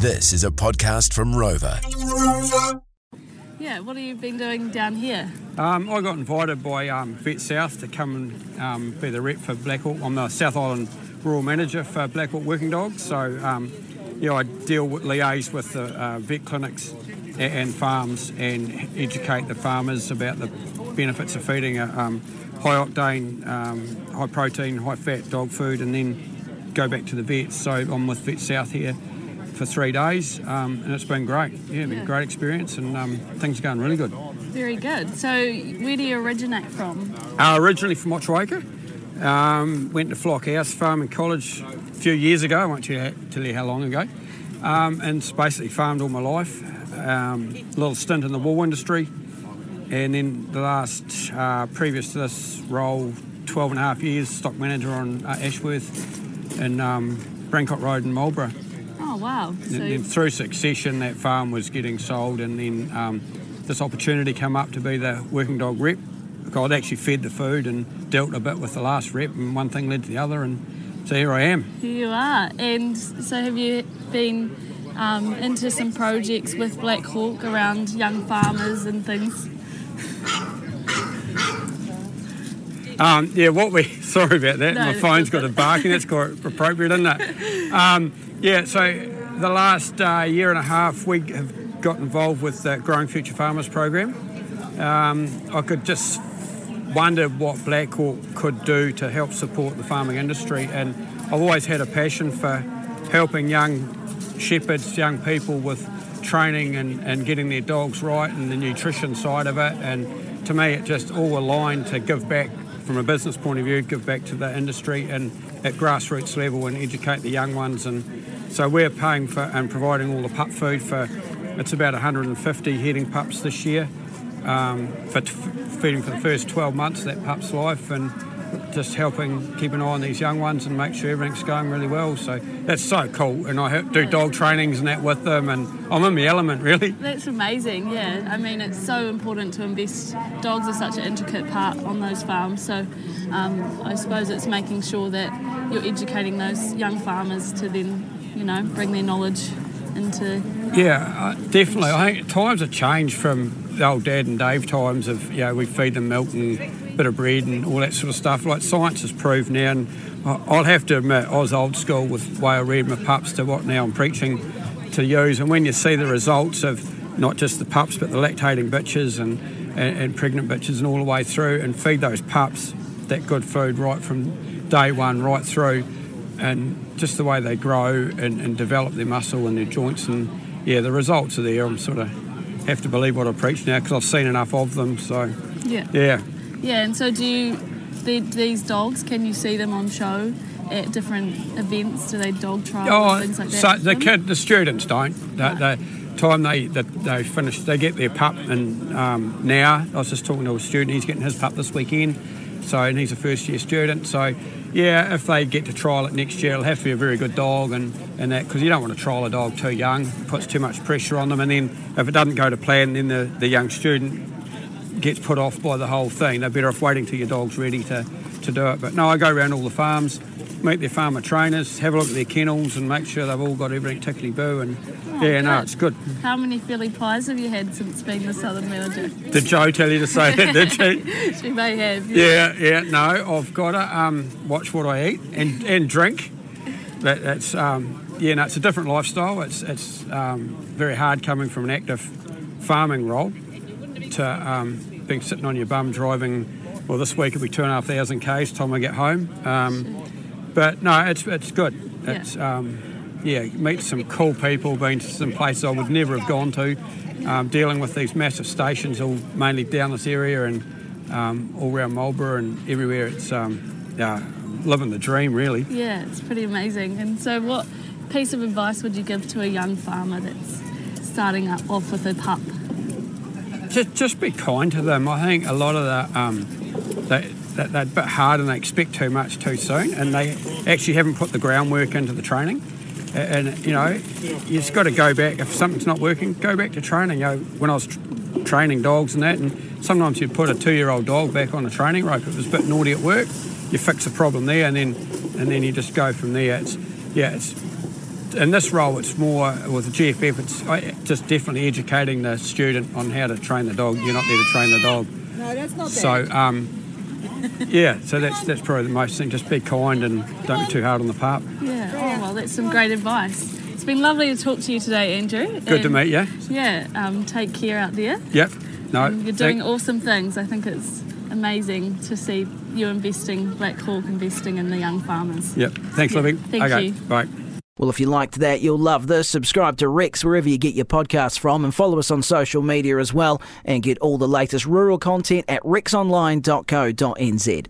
This is a podcast from Rover. Yeah, what have you been doing down here? Um, I got invited by um, Vet South to come and um, be the rep for Black Hawk. I'm the South Island Rural Manager for Black Hawk Working Dogs. So, um, yeah, I deal with liaise with the uh, vet clinics and, and farms and educate the farmers about the benefits of feeding a um, high octane, um, high protein, high fat dog food, and then go back to the vets. So I'm with Vet South here for three days, um, and it's been great. Yeah, been a great experience, and um, things are going really good. Very good. So, where do you originate from? Uh, originally from Motueka. Um, went to Flock House Farming College a few years ago. I won't tell you, tell you how long ago. Um, and basically farmed all my life. Um, a little stint in the wool industry. And then the last, uh, previous to this role, 12 and a half years, stock manager on uh, Ashworth and um, Brancott Road in Marlborough. Oh, wow. So, then through succession, that farm was getting sold, and then um, this opportunity came up to be the working dog rep. I'd actually fed the food and dealt a bit with the last rep, and one thing led to the other, and so here I am. here you are. And so, have you been um, into some projects with Black Hawk around young farmers and things? Um, yeah, what we sorry about that. No, My phone's got a barking. That's quite appropriate, isn't it? Um, yeah. So the last uh, year and a half, we have got involved with the Growing Future Farmers program. Um, I could just wonder what Black Hawk could do to help support the farming industry, and I've always had a passion for helping young shepherds, young people with training and, and getting their dogs right and the nutrition side of it. And to me, it just all aligned to give back from a business point of view, give back to the industry and at grassroots level and educate the young ones. And so we're paying for and providing all the pup food for, it's about 150 heading pups this year um, for t- feeding for the first 12 months of that pup's life and just helping keep an eye on these young ones and make sure everything's going really well. So that's so cool. And I do dog trainings and that with them, and I'm in my element really. That's amazing, yeah. I mean, it's so important to invest. Dogs are such an intricate part on those farms, so um, I suppose it's making sure that you're educating those young farmers to then, you know, bring their knowledge into. Yeah, definitely. I think times have changed from the old Dad and Dave times of, you know, we feed them milk and bit of bread and all that sort of stuff. Like science has proved now, and I'll have to admit, I was old school with way I read my pups to what now I'm preaching to use. And when you see the results of not just the pups, but the lactating bitches and, and, and pregnant bitches and all the way through, and feed those pups that good food right from day one right through and just the way they grow and, and develop their muscle and their joints and yeah the results are there i'm sort of have to believe what i preach now because i've seen enough of them so Yeah. yeah Yeah, and so do you, the, these dogs, can you see them on show at different events? Do they dog trials oh things like that? so the kid the students don't the, the time they that they finish they get their pup and um, now i was just talking to a student he's getting his pup this weekend so and he's a first year student so yeah if they get to trial it next year it'll have to be a very good dog and and that because you don't want to trial a dog too young puts too much pressure on them and then if it doesn't go to plan then the, the young student gets put off by the whole thing. They're better off waiting till your dog's ready to, to do it. But no, I go around all the farms, meet their farmer trainers, have a look at their kennels and make sure they've all got everything tickly boo. And yeah, no, it's good. How many Philly pies have you had since being the Southern manager? Did Joe tell you to say that, did she? she may have. Yeah, yeah, no, I've got to um, watch what I eat and, and drink. That, that's, um, yeah, no, it's a different lifestyle. It's, it's um, very hard coming from an active farming role to um, being sitting on your bum driving. Well, this week it'll be two and a half thousand k's time I get home. Um, but no, it's it's good. It's um, yeah, meet some cool people, been to some places I would never have gone to, um, dealing with these massive stations, all mainly down this area and um, all around Marlborough and everywhere. It's um, yeah, living the dream really. Yeah, it's pretty amazing. And so, what piece of advice would you give to a young farmer that's starting up off with a pup? Just just be kind to them. I think a lot of the um, they, they're a bit hard and they expect too much too soon, and they actually haven't put the groundwork into the training. And you know, you just got to go back if something's not working. Go back to training. You know, when I was tr- training dogs and that, and sometimes you'd put a two-year-old dog back on a training rope. It was a bit naughty at work. You fix the problem there, and then and then you just go from there. It's yeah, it's in this role, it's more with the GFF. It's just definitely educating the student on how to train the dog. You're not there to train the dog. No, that's not So, um, yeah, so that's that's probably the most thing. Just be kind and don't be too hard on the pup. Yeah. Oh well, that's some great advice. It's been lovely to talk to you today, Andrew. Good to meet you. Yeah. Um, take care out there. Yep. No, You're doing thank- awesome things. I think it's amazing to see you investing, Black Hawk investing in the young farmers. Yep. Thanks, Yeah, Living. thank okay. you. Bye. Well, if you liked that, you'll love this. Subscribe to Rex wherever you get your podcasts from and follow us on social media as well and get all the latest rural content at rexonline.co.nz.